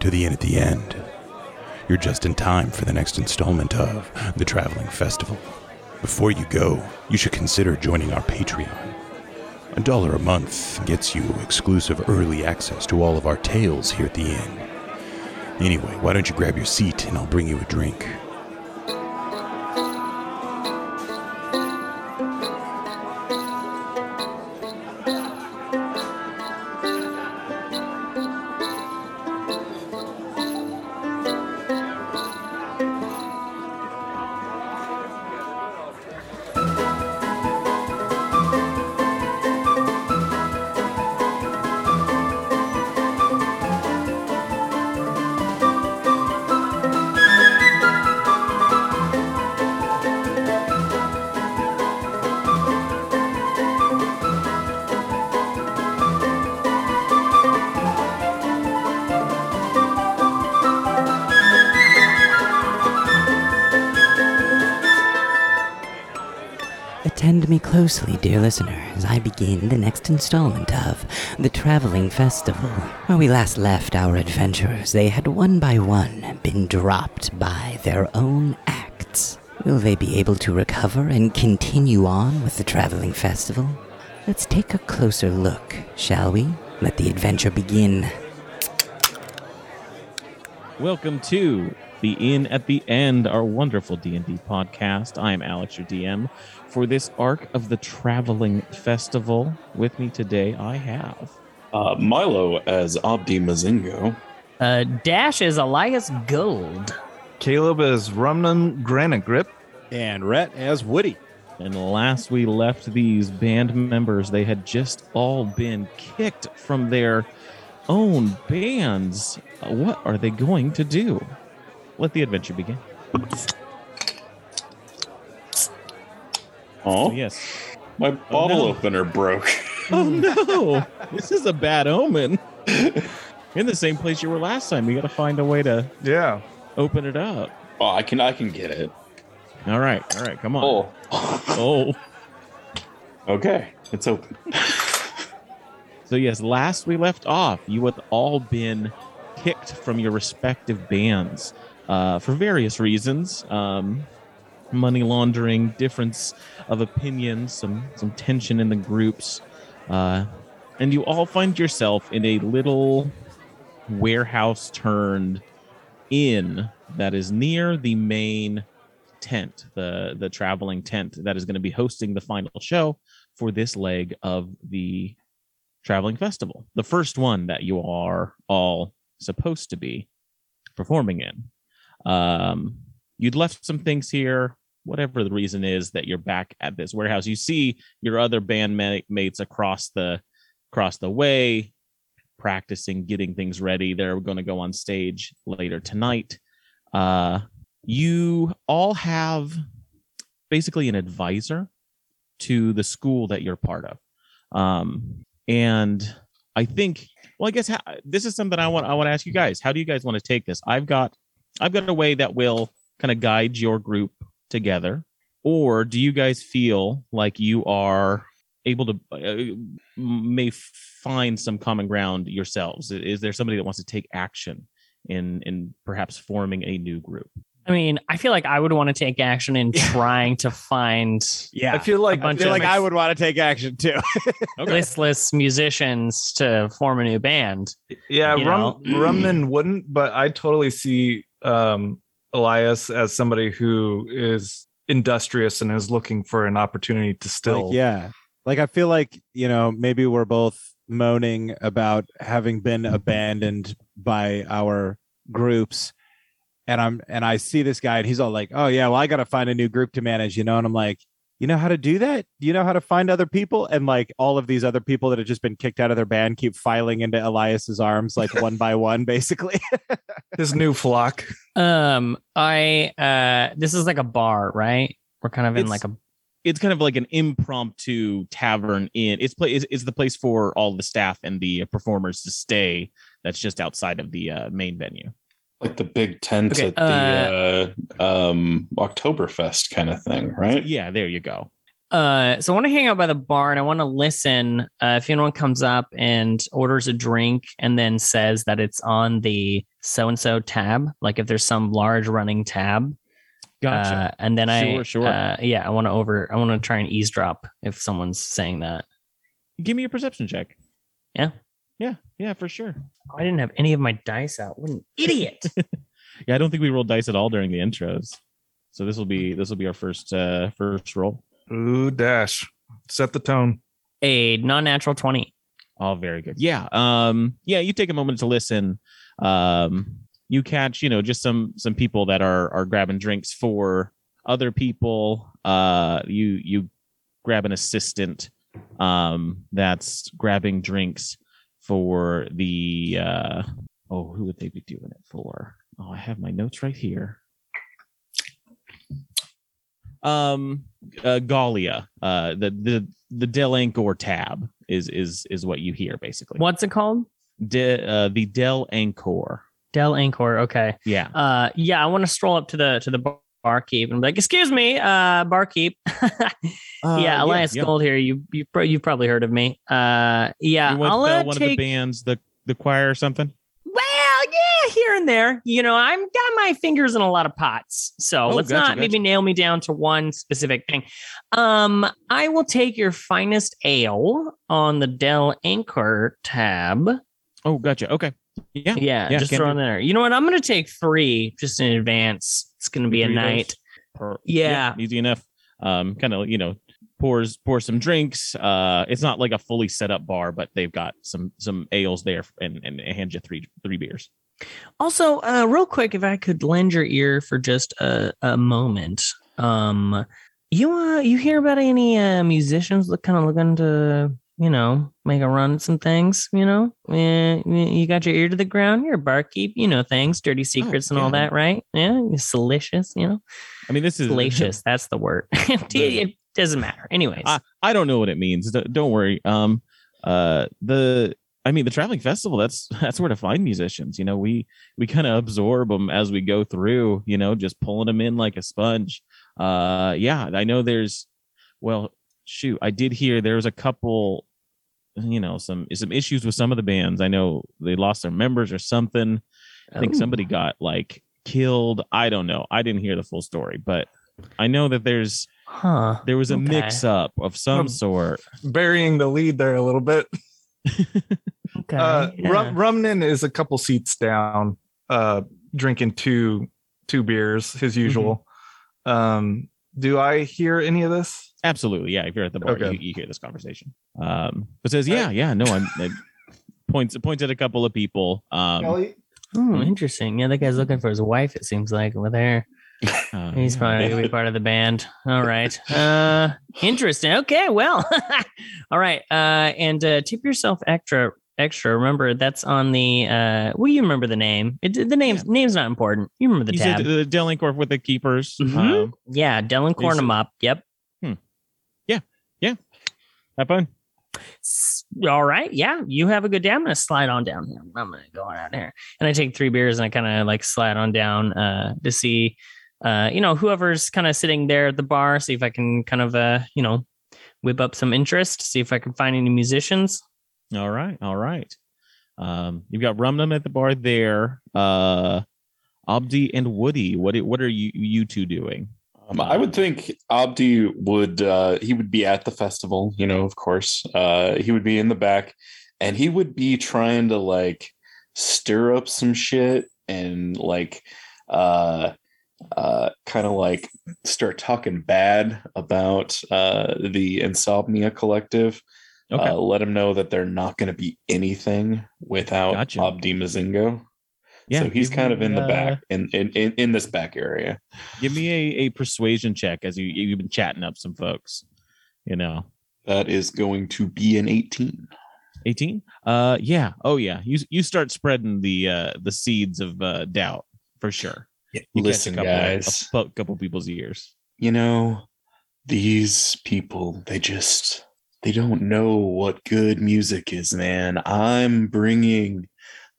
to the inn at the end. You're just in time for the next installment of the Traveling Festival. Before you go, you should consider joining our Patreon. A dollar a month gets you exclusive early access to all of our tales here at the inn. Anyway, why don't you grab your seat and I'll bring you a drink? Dear listener, as I begin the next installment of The Traveling Festival. Where we last left our adventurers, they had one by one been dropped by their own acts. Will they be able to recover and continue on with the Traveling Festival? Let's take a closer look, shall we? Let the adventure begin. Welcome to the Inn at the End, our wonderful D&D podcast. I am Alex, your DM. For this arc of the Traveling Festival, with me today I have Uh, Milo as Abdi Mazingo. Uh, Dash is Elias Gold. Caleb as Rumnum Granite Grip. And Rhett as Woody. And last we left these band members, they had just all been kicked from their own bands. What are they going to do? Let the adventure begin. Oh, Yes. my oh, bottle no. opener broke. Oh no, this is a bad omen. In the same place you were last time. We got to find a way to Yeah. open it up. Oh, I can I can get it. All right, all right, come on. Oh, oh. okay, it's open. So yes, last we left off, you had all been kicked from your respective bands uh, for various reasons. Um, money laundering, difference of opinions, some some tension in the groups, uh, and you all find yourself in a little warehouse turned inn that is near the main tent, the the traveling tent that is going to be hosting the final show for this leg of the traveling festival. The first one that you are all supposed to be performing in. Um, you'd left some things here, whatever the reason is that you're back at this warehouse. You see your other bandmates across the across the way practicing getting things ready. They're going to go on stage later tonight. Uh, you all have basically an advisor to the school that you're part of. Um, and I think, well, I guess how, this is something I want. I want to ask you guys. How do you guys want to take this? I've got, I've got a way that will kind of guide your group together. Or do you guys feel like you are able to uh, may find some common ground yourselves? Is there somebody that wants to take action in in perhaps forming a new group? I mean, I feel like I would want to take action in trying to find Yeah. I feel like A I bunch feel of like I would want to take action too. listless musicians to form a new band. yeah, You Rum, Rumnum wouldn't, but I totally see um Elias as somebody who is industrious and is looking for an opportunity to still Like, yeah. Like I feel like, you know, maybe we're both moaning about having been abandoned by our groups. And I'm and I see this guy and he's all like, Oh yeah, well, I gotta find a new group to manage, you know? And I'm like, you know how to do that? You know how to find other people? And like all of these other people that have just been kicked out of their band keep filing into Elias's arms like one by one, basically. his new flock. Um, I uh, this is like a bar, right? We're kind of in It's- like a it's kind of like an impromptu tavern in It's place is the place for all the staff and the performers to stay. That's just outside of the uh, main venue. Like the big tent Okay, at the uh, um Oktoberfest kind of thing, right? Yeah, there you go. Uh, so I want to hang out by the bar and I want to listen. Uh, if anyone comes up and orders a drink and then says that it's on the so and so tab. Like if there's some large running tab, Gotcha. uh, and then I Sure, sure. uh, yeah, I want to over. I want to try and eavesdrop if someone's saying that. Give me a perception check. Yeah. Yeah. Yeah, for sure. I didn't have any of my dice out. What an idiot! Yeah, I don't think we rolled dice at all during the intros. So this will be this will be our first uh first roll. Ooh, dash. Set the tone. a non-natural twenty. All very good. Yeah. Um, yeah, you take a moment to listen. Um, you catch, you know, just some some people that are are grabbing drinks for other people. Uh you you grab an assistant um that's grabbing drinks for the uh oh who would they be doing it for? Oh, I have my notes right here. Um uh Galia, uh the the the Del Ancor tab is is is what you hear basically. What's it called? De, uh, the Del Ancor. Del Ancor. Okay. Yeah. Uh, yeah, I want to stroll up to the to the bar- barkeep and be like, "Excuse me, uh, barkeep." yeah, Elias yeah. Gold here. You you pro- you've probably heard of me. Uh, yeah, You with I'll uh, uh, one of the bands, the the choir or something. well, yeah, here and there. You know, I'm got my fingers in a lot of pots, so Oh, let's gotcha, not maybe nail me down to one specific thing. Um, I will take your finest ale on the Del Anchor tab. Oh, gotcha. Okay. Yeah. Yeah, Yeah, just can throw do. in there. You know what? I'm gonna take three just in advance. It's gonna be a Three of those. night. Per- Yeah. Easy enough. Um, kind of, you know, pours pours some drinks. Uh, it's not like a fully set up bar, but they've got some some ales there, and and hand you three three beers. Also, uh, real quick, if I could lend your ear for just a, a moment, um, you uh, you hear about any uh, musicians that kind of looking to you know make a run at some things? You know, Eh, you got your ear to the ground. You're a barkeep. You know things, dirty secrets, and all Oh, that, right? Yeah, you're salacious. You know, I mean, this is salacious. That's the word. it doesn't matter. Anyways, I, I don't know what it means. Don't worry. Um, uh, the I mean, the traveling festival. That's that's where to find musicians. You know, we we kind of absorb them as we go through. You know, just pulling them in like a sponge. Uh, yeah, I know. There's, well, shoot, I did hear there was a couple. You know, some some issues with some of the bands. I know they lost their members or something. I think Oh. somebody got like killed. I don't know. I didn't hear the full story, but I know that there's huh? there was a Okay. mix up of some Um, sort. Burying the lead there a little bit. Okay. Uh, yeah. Rum, Rumnum is a couple seats down, uh, drinking two two beers, his usual. Um, do I hear any of this? Absolutely, yeah. If you're at the bar, Okay. you, you hear this conversation. Um, but says, yeah, yeah, no, I'm. It points points at a couple of people. Um, Oh, interesting. Yeah, that guy's looking for his wife. It seems like with her. uh, He's yeah. probably gonna be part of the band. All right. Uh interesting. Okay, well. All right. Uh and uh tip yourself extra extra. Remember that's on the uh well you remember the name. It, the name's name's not important. You remember the You tab. said the Delincorp with the keepers. Mhm. Um, yeah, Dylan Is it- Cornum up. Yep. Have fun. All right. Yeah, you have a good day. I'm gonna slide on down here. I'm gonna go on out here. And I take three beers and I kind of like slide on down uh to see uh, you know, whoever's kind of sitting there at the bar, see if I can kind of uh, you know, whip up some interest, see if I can find any musicians. All right, all right. Um, you've got Rumnum at the bar there. Uh, Abdi and Woody. What what are you you two doing? Um, I would think Abdi would uh, he would be at the festival, you know, of course. Uh, he would be in the back, and he would be trying to like stir up some shit and like uh uh kind of like start talking bad about uh the insomnia collective Okay, uh, let him know that they're not going to be anything without Gotcha. Abdi Mazingo. Yeah. so he's kind of me, in the uh, back, in, in in in this back area. Give me a, a persuasion check as you you've been chatting up some folks. You know, That is going to be an 18. 18 uh yeah oh yeah you you start spreading the uh the seeds of uh doubt for sure yeah, You catch Listen, a couple, guys, a pu- couple people's ears you know, these people, they just, they don't know what good music is, man. I'm bringing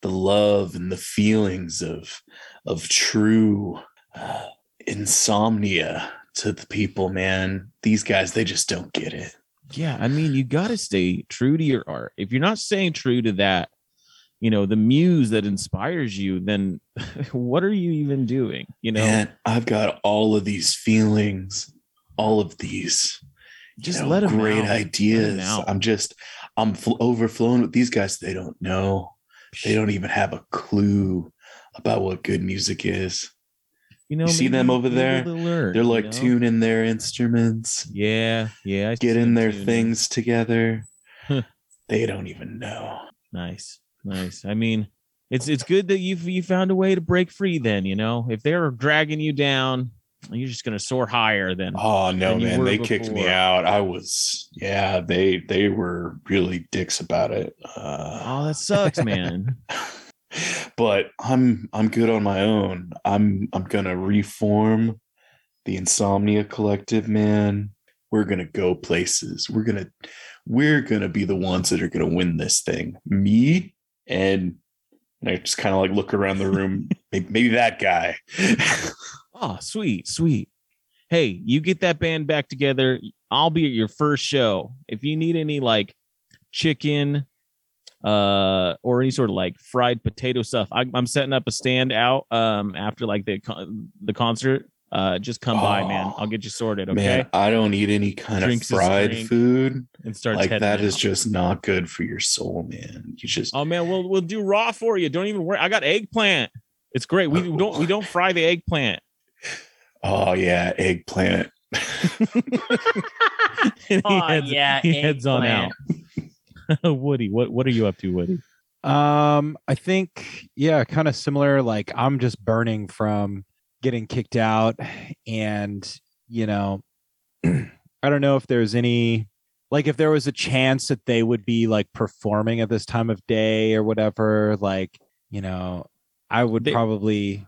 the love and the feelings of, of true uh, insomnia to the people, man. These guys, they just don't get it. yeah i mean you got to stay true to your art if you're not staying true to that you know the muse that inspires you then what are you even doing you know Man, I've got all of these feelings, all of these you Just know, let 'em great out. Ideas. I'm just I'm fl- overflowing with these guys. They don't know. They don't even have a clue about what good music is. you know you see them over there? learn, They're you like know? tuning their instruments, yeah yeah I getting their tuning. things together. They don't even know. nice nice i mean it's it's good that you've you found a way to break free then you know if they're dragging you down you're just gonna soar higher then Oh no, than man! They kicked me out. I was, yeah. They they were really dicks about it. Uh, oh that sucks man but I'm I'm good on my own. I'm I'm gonna reform the Insomnia Collective, man. We're gonna go places. We're gonna we're gonna be the ones that are gonna win this thing. Me and, and I just kind of like look around the room. maybe, maybe that guy. Oh, sweet, sweet. Hey, you get that band back together. I'll be at your first show. If you need any like chicken uh or any sort of like fried potato stuff, I, I'm setting up a stand out um after like the con- the concert. Uh, just come by, man. Oh, I'll get you sorted. Okay, Man, I don't eat any kind Drinks of fried food. and start Like that is out. just not good for your soul, man. You just Oh man, we'll we'll do raw for you. Don't even worry. I got eggplant. It's great. We don't we don't fry the eggplant. Oh yeah, eggplant. he Oh, heads, yeah, he heads on out. Woody, what what are you up to, Woody? Um, I think yeah, kind of similar. Like I'm just burning from getting kicked out, and you know, I don't know if there's any like if there was a chance that they would be like performing at this time of day or whatever. Like you know, I would They- probably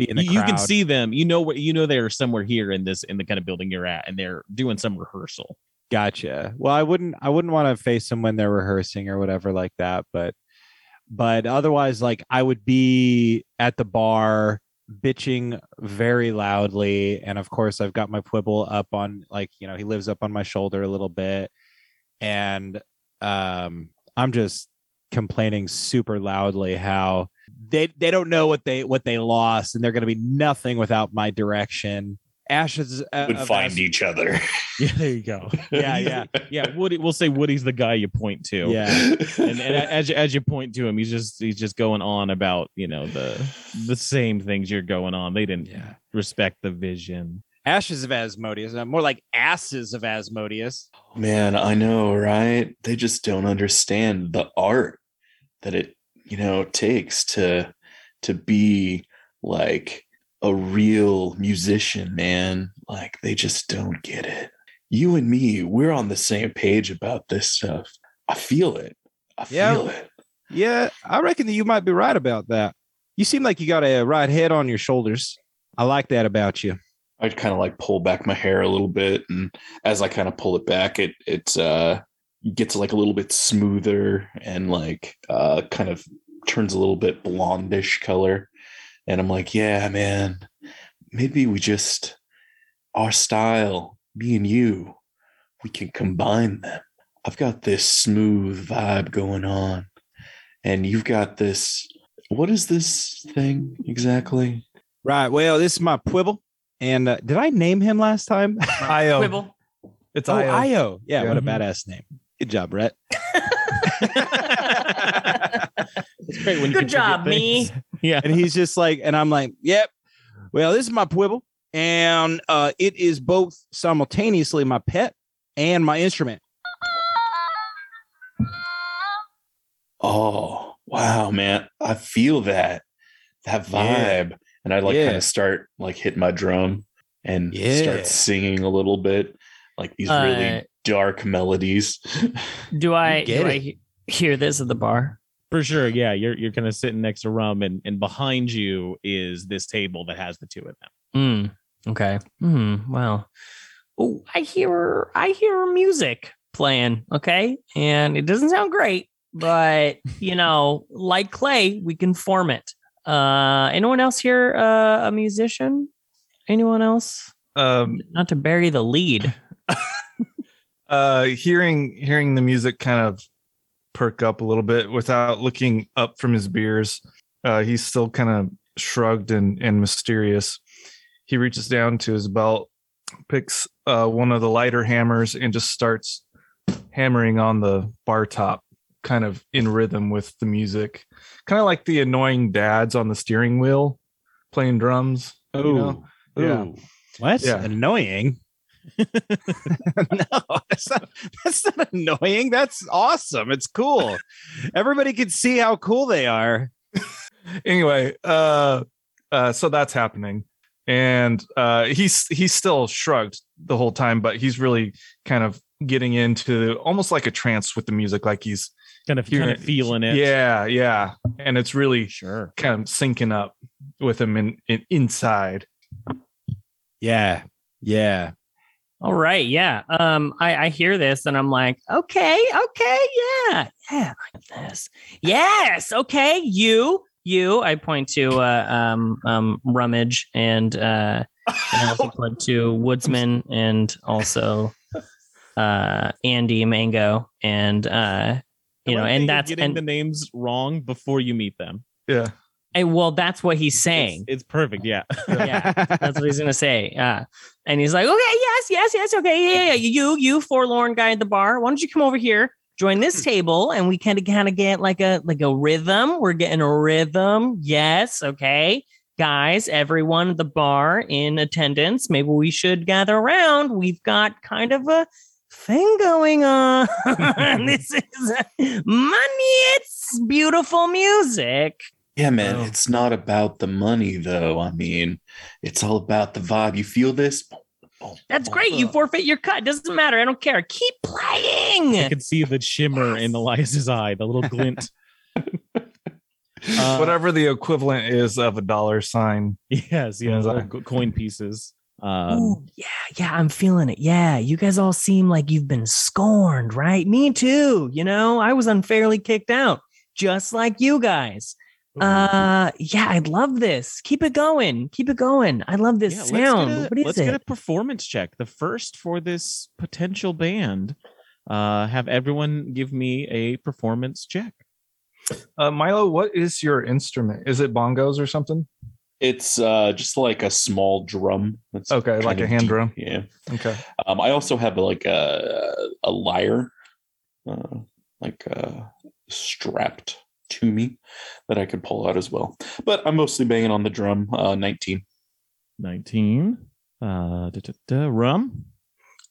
be in the you, you can see them. You know what you know they're somewhere here in this in the kind of building you're at, and they're doing some rehearsal. Gotcha. Well, I wouldn't I wouldn't want to face them when they're rehearsing or whatever like that, but but otherwise like I would be at the bar bitching very loudly and of course I've got my quibble up on like, you know, he lives up on my shoulder a little bit and um I'm just complaining super loudly how they they don't know what they what they lost and they're going to be nothing without my direction. Ashes uh, Would find Ash- each other. Yeah, there you go. Yeah, yeah. Yeah, Woody. We'll say Woody's the guy you point to. Yeah. and, and as you- as you point to him, he's just he's just going on about you know the the same things you're going on. They didn't Yeah. respect the vision. Ashes of Asmodeus, uh, more like asses of Asmodeus. Man, I know, right? They just don't understand the art that it, you know, takes to to be like a real musician, man. Like they just don't get it. You and me, we're on the same page about this stuff. I feel it. I Yeah. feel it. Yeah, I reckon that you might be right about that. You seem like you got a right head on your shoulders. I like that about you. I'd kind of like pull back my hair a little bit, and as I kind of pull it back, it it's uh gets like a little bit smoother and like uh kind of turns a little bit blondish color. And I'm like, yeah, man, maybe we just our style, me and you, we can combine them. I've got this smooth vibe going on, and you've got this. What is this thing exactly? Right. Well, this is my Quibble. And uh, did I name him last time? Io. Quibble. It's oh, Io. Io. Yeah, Yeah. what a badass name. Good job, Rhett. It's great when you Good job, me. Yeah. and he's just like, and I'm like, yep. Well, this is my Quibble. And uh, it is both simultaneously my pet and my instrument. Oh, wow, man. I feel that that Yeah. vibe. And I like Yeah. kind of start like hit my drum and Yeah. start singing a little bit, like these Uh, really dark melodies. Do I get do I it. he- hear this at the bar? For sure, yeah. You're you're kind of sitting next to Rum, and and behind you is this table that has the two of them. Mm, okay. Hmm. Well. Oh, I hear I hear music playing. Okay, and it doesn't sound great, but you know, like clay, we can form it. Uh, anyone else here uh, a musician? Anyone else? Um, Not to bury the lead. uh, hearing hearing the music kind of perk up a little bit without looking up from his beers. Uh, he's still kind of shrugged and, and mysterious. He reaches down to his belt, picks uh, one of the lighter hammers, and just starts hammering on the bar top, kind of in rhythm with the music. Kind of like the annoying dads on the steering wheel playing drums. Oh, you know? Yeah. Ooh. What? Yeah. Annoying. no, that's not, that's not annoying. That's awesome. It's cool. Everybody can see how cool they are. anyway, uh, uh, so that's happening, and uh, he's he's still shrugged the whole time, but he's really kind of getting into almost like a trance with the music, like he's Kind of, Hearing kind of feeling it. yeah, yeah, and it's really Sure. kind of syncing up with him in, in inside. Yeah. Yeah. All right, yeah. Um, I, I hear this and I'm like, okay, okay, yeah, yeah, like this. Yes, okay, you, you. I point to uh, um, um, rummage and uh, and I also point to woodsman and also uh, Andy Mango and uh, you know, I like that and that's getting and, the names wrong before you meet them. Yeah, and well, that's what he's saying. It's, it's perfect. Yeah. Yeah, That's what he's gonna say. Uh, and he's like, okay, yes, yes, yes, okay, yeah, yeah, yeah. You, you, forlorn guy at the bar, why don't you come over here, join this table, and we kind of, kind of get like a, like a rhythm. We're getting a rhythm. Yes, okay, guys, everyone at the bar in attendance. Maybe we should gather around. We've got kind of a thing going on. this is money. It's beautiful music. Yeah, man, Oh. it's not about the money though. I mean, it's all about the vibe. You feel this? Boom, boom, That's great. You forfeit your cut. Doesn't matter. I don't care. Keep playing. I playing. can see the shimmer in Elias's eye, the little glint. Uh, whatever the equivalent is of a dollar sign. Yes, yeah, Sounds little like- coin pieces. Um, Ooh, yeah, yeah, I'm feeling it. Yeah, you guys all seem like you've been scorned, right? Me too. You know, I was unfairly kicked out, just like you guys. Uh, yeah, I love this. Keep it going. Keep it going. I love this yeah, sound. Let's, get a, what is let's it? get a performance check. The first for this potential band. Uh, have everyone give me a performance check. Uh, Milo, what is your instrument? Is it bongos or something? It's uh, just like a small drum. That's Okay, like a hand deep. drum. Yeah. Okay. Um, I also have like a a lyre, uh, like uh, strapped to me that I could pull out as well. But I'm mostly banging on the drum. Uh, 19. 19. Uh, da, da, da, rum.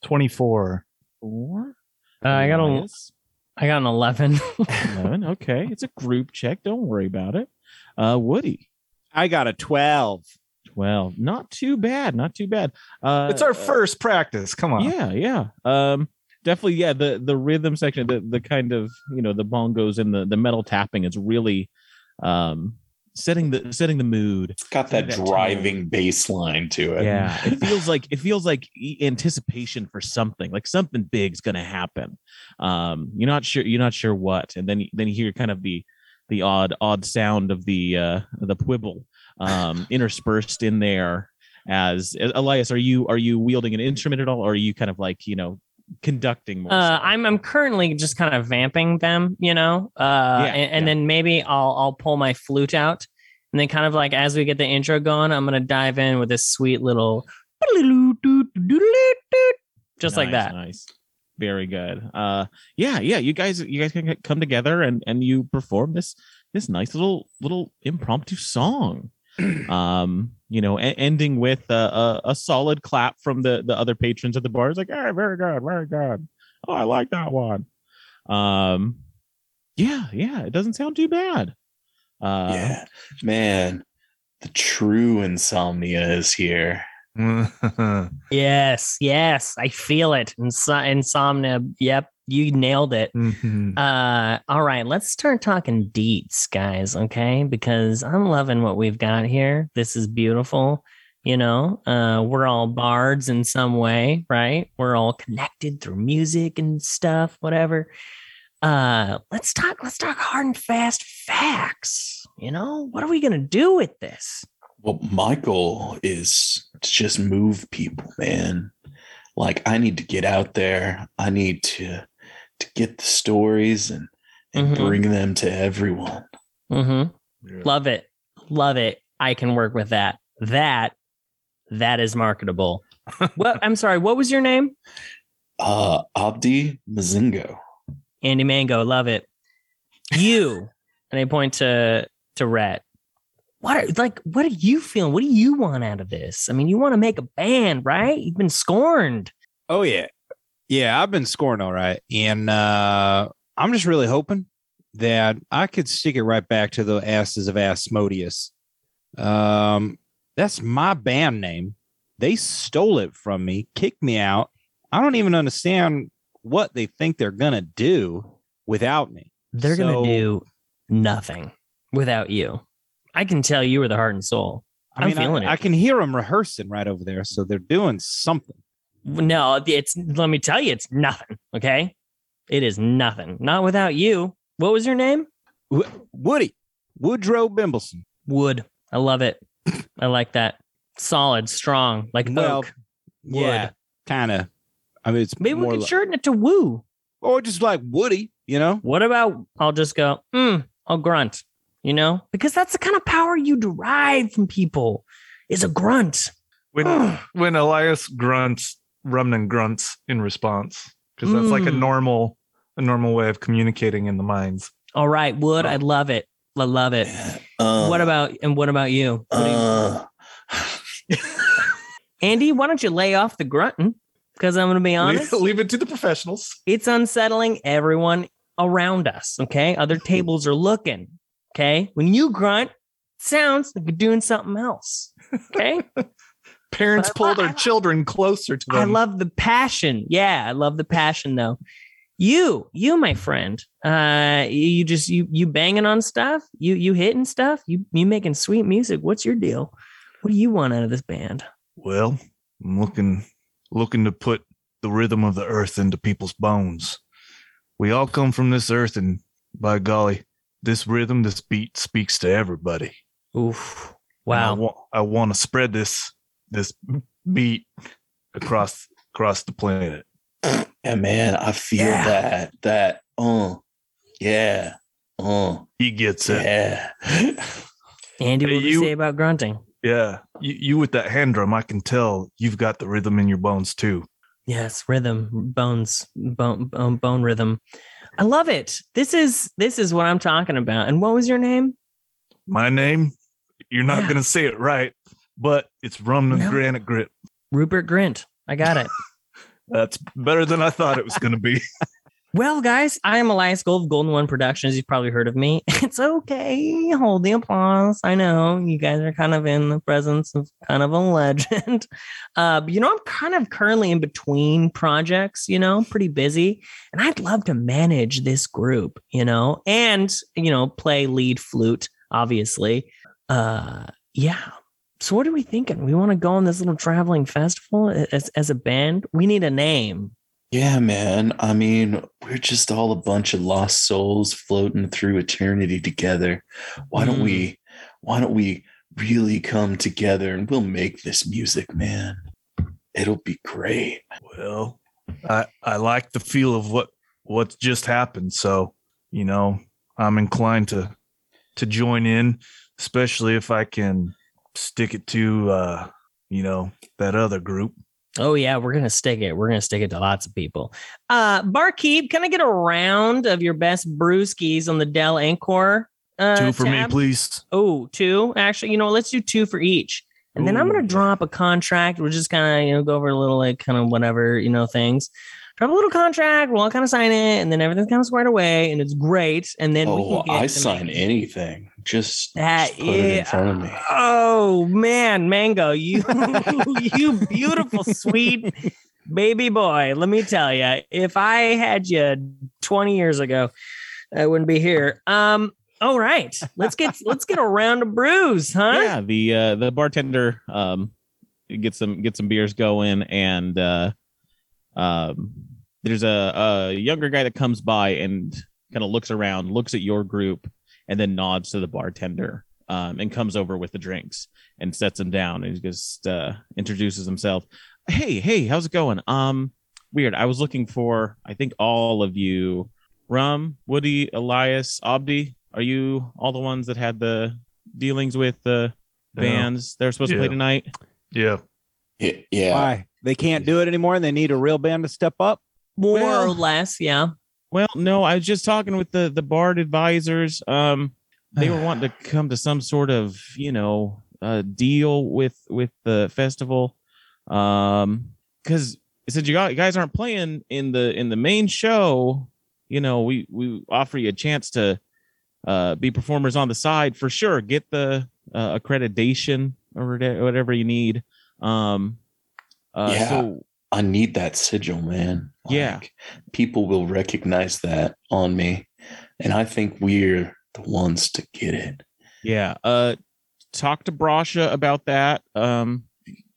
24. Four. Uh, I got a, Elias, I got an eleven. 11. Okay. It's a group check. Don't worry about it. Uh, Woody. I got a 12. 12. Not too bad. Not too bad. Uh, It's our uh, first practice. Come on. Yeah, yeah. Um, definitely, yeah. The the rhythm section, the the kind of you know the bongos and the the metal tapping is really um setting the setting the mood. It's got that That tone. driving bass line to it. Yeah, it feels like it feels like anticipation for something, like something big's gonna happen. Um, you're not sure you're not sure what, and then then you hear kind of the the odd odd sound of the uh the quibble um interspersed in there as Elias are you are you wielding an instrument at all or are you kind of like you know conducting more Uh, so? I'm I'm currently just kind of vamping them, you know. Uh, Yeah, and, and yeah. then maybe I'll I'll pull my flute out, and then kind of like as we get the intro going, I'm gonna dive in with this sweet little, just like that. Nice. Very good. Uh yeah, yeah, you guys you guys can come together and and you perform this this nice little little impromptu song. um, you know, e- ending with a, a a solid clap from the the other patrons at the bar. It's like, "Hey, very good, very good. Oh, I like that one." Um yeah, yeah, it doesn't sound too bad. Uh yeah. Man, the true insomnia is here. Yes, yes, I feel it. Inso- insomnia. Yep, you nailed it. Mhm. Uh, all right, let's start talking deets, guys. Okay, because I'm loving what we've got here. This is beautiful. You know, uh, we're all bards in some way, right? We're all connected through music and stuff, whatever. Uh, let's talk. Let's talk hard and fast facts. You know, what are we gonna do with this? Well, my goal is to just move people, man. Like I need to get out there. I need to to get the stories and and Mhm. bring them to everyone. Mm-hmm. Love it. Love it. I can work with that. That that is marketable. what I'm sorry, what was your name? Uh, Abdi Mazingo. Andy Mango, love it. You and I point to to Rhett. What are, like what are you feeling? What do you want out of this? I mean, you want to make a band, right? You've been scorned. Oh yeah. Yeah, I've been scoring all right. And uh I'm just really hoping that I could stick it right back to the asses of Asmodeus. Um that's my band name. They stole it from me, kicked me out. I don't even understand what they think they're gonna do without me. They're So- gonna do nothing without you. I can tell you were the heart and soul. I I'm mean, feeling I, it. I can hear them rehearsing right over there, so they're doing something. No, it's let me tell you, it's nothing. Okay. It is nothing. Not without you. What was your name? Woody, Woodrow Bimbleson. Wood. I love it. I like that. Solid, strong, like Well, oak. Yeah, Wood. kind of. I mean, it's Maybe we more could li- shorten it to woo. or just like Woody, you know. What about I'll just go, mm, I'll grunt, you know? Because that's the kind of power you derive from people is a grunt. When when Elias grunts, Rumnum grunts in response because that's like a Mm. normal a normal way of communicating in the minds. All right, Wood, I love it. I love it. Uh, what about and what about you? What do you- Uh, Andy, why don't you lay off the grunting? Because I'm gonna be honest. Leave, leave it to the professionals. it's unsettling everyone around us. Okay. Other tables are looking. Okay. When you grunt, sounds like you're doing something else. Okay. Parents pull their children closer to them. I love the passion. Yeah. I love the passion though. You, you, my friend, uh, you you just, you, you banging on stuff, you, you hitting stuff, you, you making sweet music. What's your deal? What do you want out of this band? well, I'm looking looking to put the rhythm of the earth into people's bones. We all come from this earth, and by golly, this rhythm, this beat speaks to everybody. Oof. And I Wow. I want to spread this this beat across across the planet. And man, I feel Yeah. that. That. Uh, yeah. Uh, He gets it. yeah. Andy, Hey, what do you you- say about grunting? Yeah, you, you with that hand drum, I can tell you've got the rhythm in your bones too. Yes, rhythm, bones, bone, bone, bone rhythm. I love it. This is this is what I'm talking about. And what was your name? My name, you're not Yeah. gonna say it right, but it's Rumnum No. Granite Grit. Rupert Grint. I got it. That's better than I thought it was gonna be. well, guys, I am Elias Gold of Golden One Productions. You've probably heard of me. It's okay. Hold the applause. I know you guys are kind of in the presence of kind of a legend. Uh, but you know, I'm kind of currently in between projects, you know, pretty busy. And I'd love to manage this group, you know, and you know, play lead flute, obviously. Uh yeah. So what are we thinking? We want to go on this little traveling festival as as a band. We need a name. Yeah, man. I mean, we're just all a bunch of lost souls floating through eternity together. Why don't Mm. we why don't we really come together and we'll make this music, man. It'll be great. Well, I I like the feel of what what's just happened, so you know I'm inclined to to join in, especially if I can stick it to uh you know that other group. Oh yeah, we're gonna stick it. We're gonna stick it to lots of people. Uh barkeep, can I get a round of your best brewskis on the Dell Encore? Uh, Two for me, please. Oh, two. Actually, you know, let's do two for each. And then I'm gonna drop a contract. We'll just kind of, you know, go over a little like kind of whatever, you know, things. Drop a little contract, we'll all kind of sign it, and then everything's kind of squared away, and it's great. And then we oh, can get I sign anything. Just, That just put it in front of me. Oh man, Mango, you you beautiful sweet baby boy. Let me tell you, if I had you 20 years ago, I wouldn't be here. Um all right. Let's get let's get a round of brews, huh? Yeah, the uh, the bartender um gets some get some beers going, and uh, um, there's a, a younger guy that comes by and kind of looks around, looks at your group, and then nods to the bartender, um, and comes over with the drinks and sets him down, and he just uh, introduces himself. Hey, hey, how's it going? Um, weird. I was looking for, I think all of you Rum, Woody, Elias, Abdi, are you all the ones that had the dealings with the Yeah. bands they're supposed to play tonight? Yeah. Yeah, yeah. Why? They can't do it anymore and they need a real band to step up? More Well- or less, yeah. Well, no, I was just talking with the the Bard advisors. Um, they were wanting to come to some sort of you know uh, deal with with the festival, um, because since you got- you guys aren't playing in the in the main show, you know we we offer you a chance to uh be performers on the side for sure. Get the uh, accreditation or whatever you need. Um, uh, Yeah. so I need that sigil, man. Yeah. People will recognize that on me, and I think we're the ones to get it. Yeah. Uh talk to Brasha about that. Um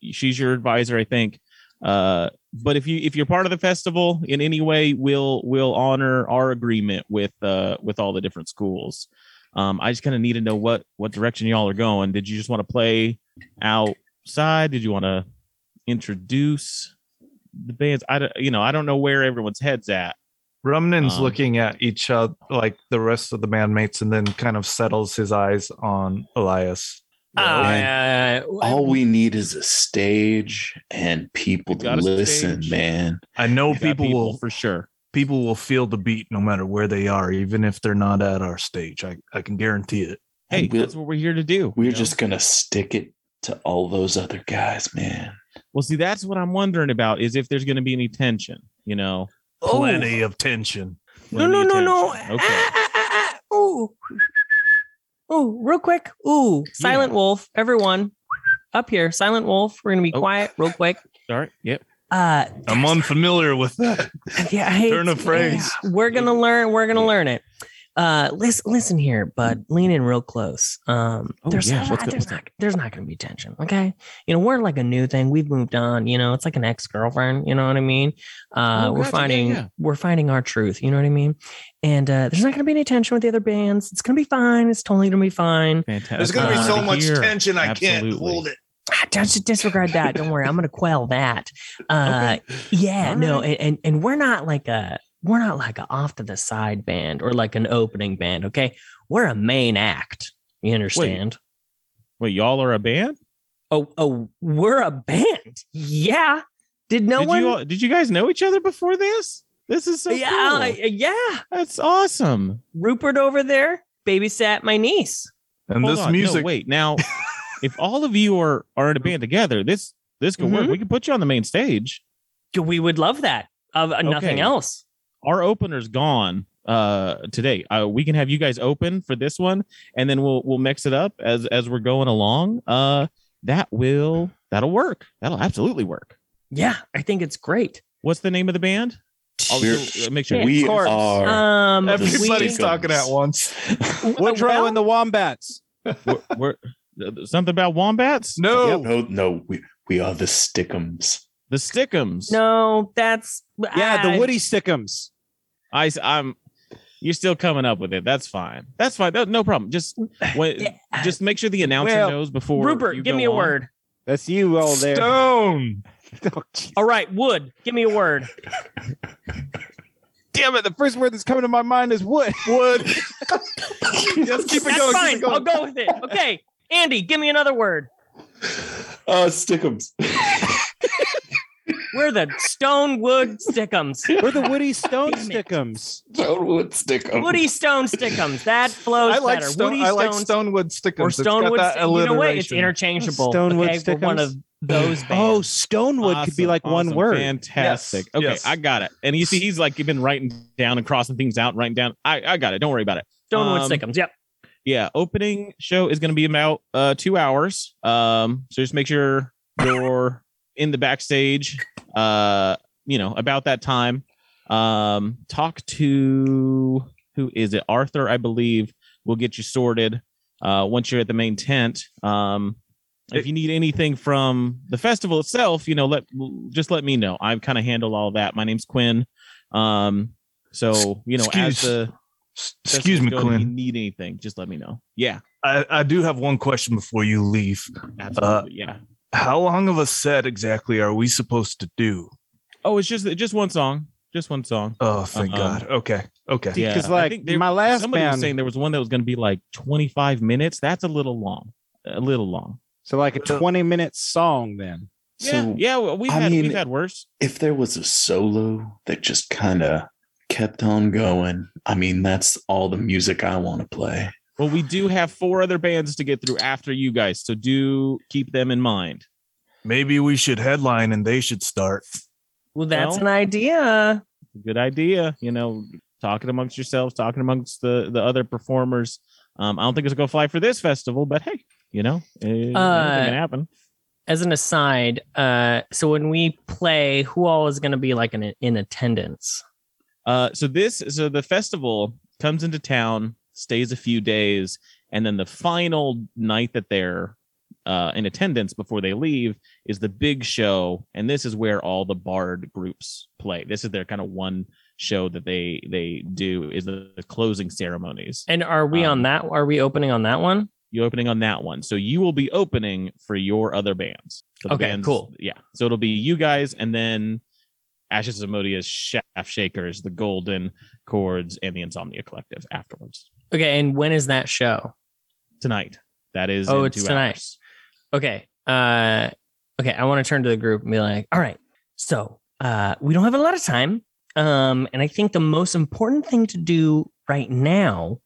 she's your advisor, I think. Uh but if you if you're part of the festival in any way, we'll we'll honor our agreement with uh with all the different schools. Um I just kind of need to know what what direction y'all are going. Did you just want to play outside? Did you want to introduce the bands? I don't you know, I don't know where everyone's heads at. Rumnum's Um, looking at each other, like the rest of the bandmates, and then kind of settles his eyes on Elias. Uh, All we need is a stage and people to listen, stage. man. I know We got people, will for sure. people will feel the beat no matter where they are, even if they're not at our stage. I, I can guarantee it. Hey, we'll- that's what we're here to do. We're you know? just gonna stick it to all those other guys, man. Well, see, that's what I'm wondering about is if there's going to be any tension, you know? Plenty of tension. No, no, no, of no. tension. Okay. Ah, ah, ah, ah. Ooh. Ooh, real quick. Ooh, Silent Wolf, everyone. Up here, Silent Wolf. We're gonna be Oh. quiet, real quick. Sorry. Yep. Uh I'm unfamiliar with that. yeah, hey, Turn of phrase. yeah, we're gonna learn, we're gonna learn it. Uh listen listen here, bud. Lean in real close. Um Oh, there's, yeah, what's not, there's what's not there's not gonna be tension, okay? You know, we're like a new thing. We've moved on, you know, it's like an ex-girlfriend, you know what I mean? Uh Oh, we're gotcha, finding yeah. we're finding our truth, you know what I mean? And uh there's not gonna be any tension with the other bands. It's gonna be fine. It's totally gonna be fine. Fantastic. There's going to be Uh, so much hear. tension, I can't hold it. Ah, Don't just disregard that. Don't worry. I'm gonna quell that. Uh yeah, All no, right. and, and and we're not like a we're not like a off to the side band or like an opening band, okay? We're a main act. You understand? Wait, y'all are a band? Oh, oh, we're a band. Yeah. Did no did one you all, did you guys know each other before this? This is so Yeah, cool. uh, yeah. That's awesome. Rupert over there babysat my niece. And Hold this on. music, No, wait. Now, if all of you are are in a band together, this this could work. Mhm. We could put you on the main stage. We would love that. Of uh, nothing Okay. else. Our opener's gone uh today. Uh we can have you guys open for this one and then we'll we'll mix it up as as we're going along. Uh that will that'll work. That'll absolutely work. Yeah, I think it's great. What's the name of the band? I'll We're- make sure. We of are Um, everybody's talking at once. We're drawing the wombats. we're, we're- uh, something about wombats. No, no, no, we, we are the stickums. The Stickums. No, that's Yeah, the Woody Stickums. I I'm. You're still coming up with it. That's fine. That's fine. That, no problem. Just when, Yeah. just make sure the announcer Well, knows before. Rupert, you give go me a on. word. That's you all there. Stone. Oh. All right, Wood, give me a word. Damn it! The first word that's coming to my mind is wood. Wood. Just keep it That's going. fine. Keep it I'll going. go with it. Okay, Andy, give me another word. Uh, stickums. We're the Stone Wood Stickums. We're the Woody Stone Damn it. Stickums. Stonewood stickums. Woody Stone Stickums. That flows I like better. stone. Woody I like Stone Stonewood stickums. or It's got Stonewood. that Sti- You know what? It's alliteration. interchangeable. Stonewood okay, we're one Stickums? of those bands. Oh, Stonewood could be Awesome, like one awesome, word. Fantastic. Yes, Okay, yes. I got it. And you see, he's like been writing down and crossing things out, writing down. I, I got it. Don't worry about it. Stonewood um, Stickums. Yep. Yeah, opening show is going to be about uh two hours. Um, so just make sure you're in the backstage. Uh, you know about that time. Um, talk to who is it? Arthur, I believe, will get you sorted. Uh, once you're at the main tent. Um, if you need anything from the festival itself, you know, let just let me know. I kind of handle all that. My name's Quinn. Um, so you know, as Excuse- the Excuse me, If you Quinn. need anything, just let me know. Yeah, I, I do have one question before you leave. absolutely. yeah. How long of a set exactly are we supposed to do? Oh, it's just just one song. just one song. Oh, thank Um, God. Okay. Okay. Yeah, 'cause, I like, there- my last somebody was band- saying there was one that was going to be like 25 minutes. That's a little long. A little long. So like a 20 minute song then. Yeah, So, yeah. well, We've I had mean- we've had worse. if there was a solo that just kind of kept on going, I mean, that's all the music I want to play. Well, we do have four other bands to get through after you guys, so do keep them in mind. Maybe we should headline and they should start. Well, that's Well- an idea. Good idea. You know, talking amongst yourselves, talking amongst the the other performers. Um, I don't think it's gonna go fly for this festival, but hey, you know, eh, anything Uh, can happen. As an aside, uh, so when we play, who all is going to be like in in attendance? Uh, so this, so the festival comes into town, stays a few days, and then the final night that they're uh, in attendance before they leave is the big show, and this is where all the bard groups play. This is their kind of one show that they they do is the, the closing ceremonies. And are we Um, on that? Are we opening on that one? You opening on that one, so you will be opening for your other bands. So Okay, cool. Yeah, so it'll be you guys, and then Ashes of Modia's Shaft Shakers, the Golden Chords, and the Insomnia Collective afterwards Okay, and when is that show? tonight. That is Oh, in it's two tonight. hours. Okay. Uh okay, I want to turn to the group and be like, all right, so uh we don't have a lot of time. Um, and I think the most important thing to do right now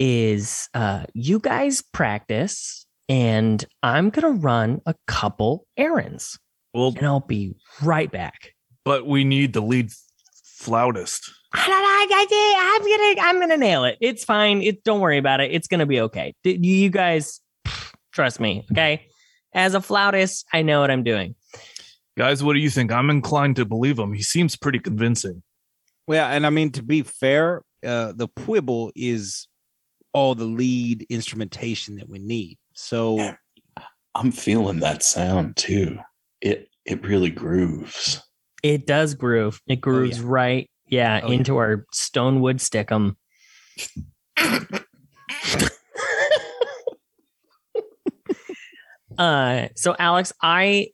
is uh you guys practice and I'm gonna run a couple errands Well, and I'll be right back. but we need the lead flautist. I don't know, I, I, I'm gonna I'm gonna nail it. It's fine. It don't worry about it. It's gonna be okay. D- You guys trust me, okay? As a flautist, I know what I'm doing. Guys, what do you think? I'm inclined to believe him. He seems pretty convincing. Well, and I mean to be fair, uh, the quibble is all the lead instrumentation that we need. So Yeah. I'm feeling that sound too. It it really grooves. It does groove. It grooves right, yeah, Oh, yeah. into our stonewood stickum. uh, so Alex, I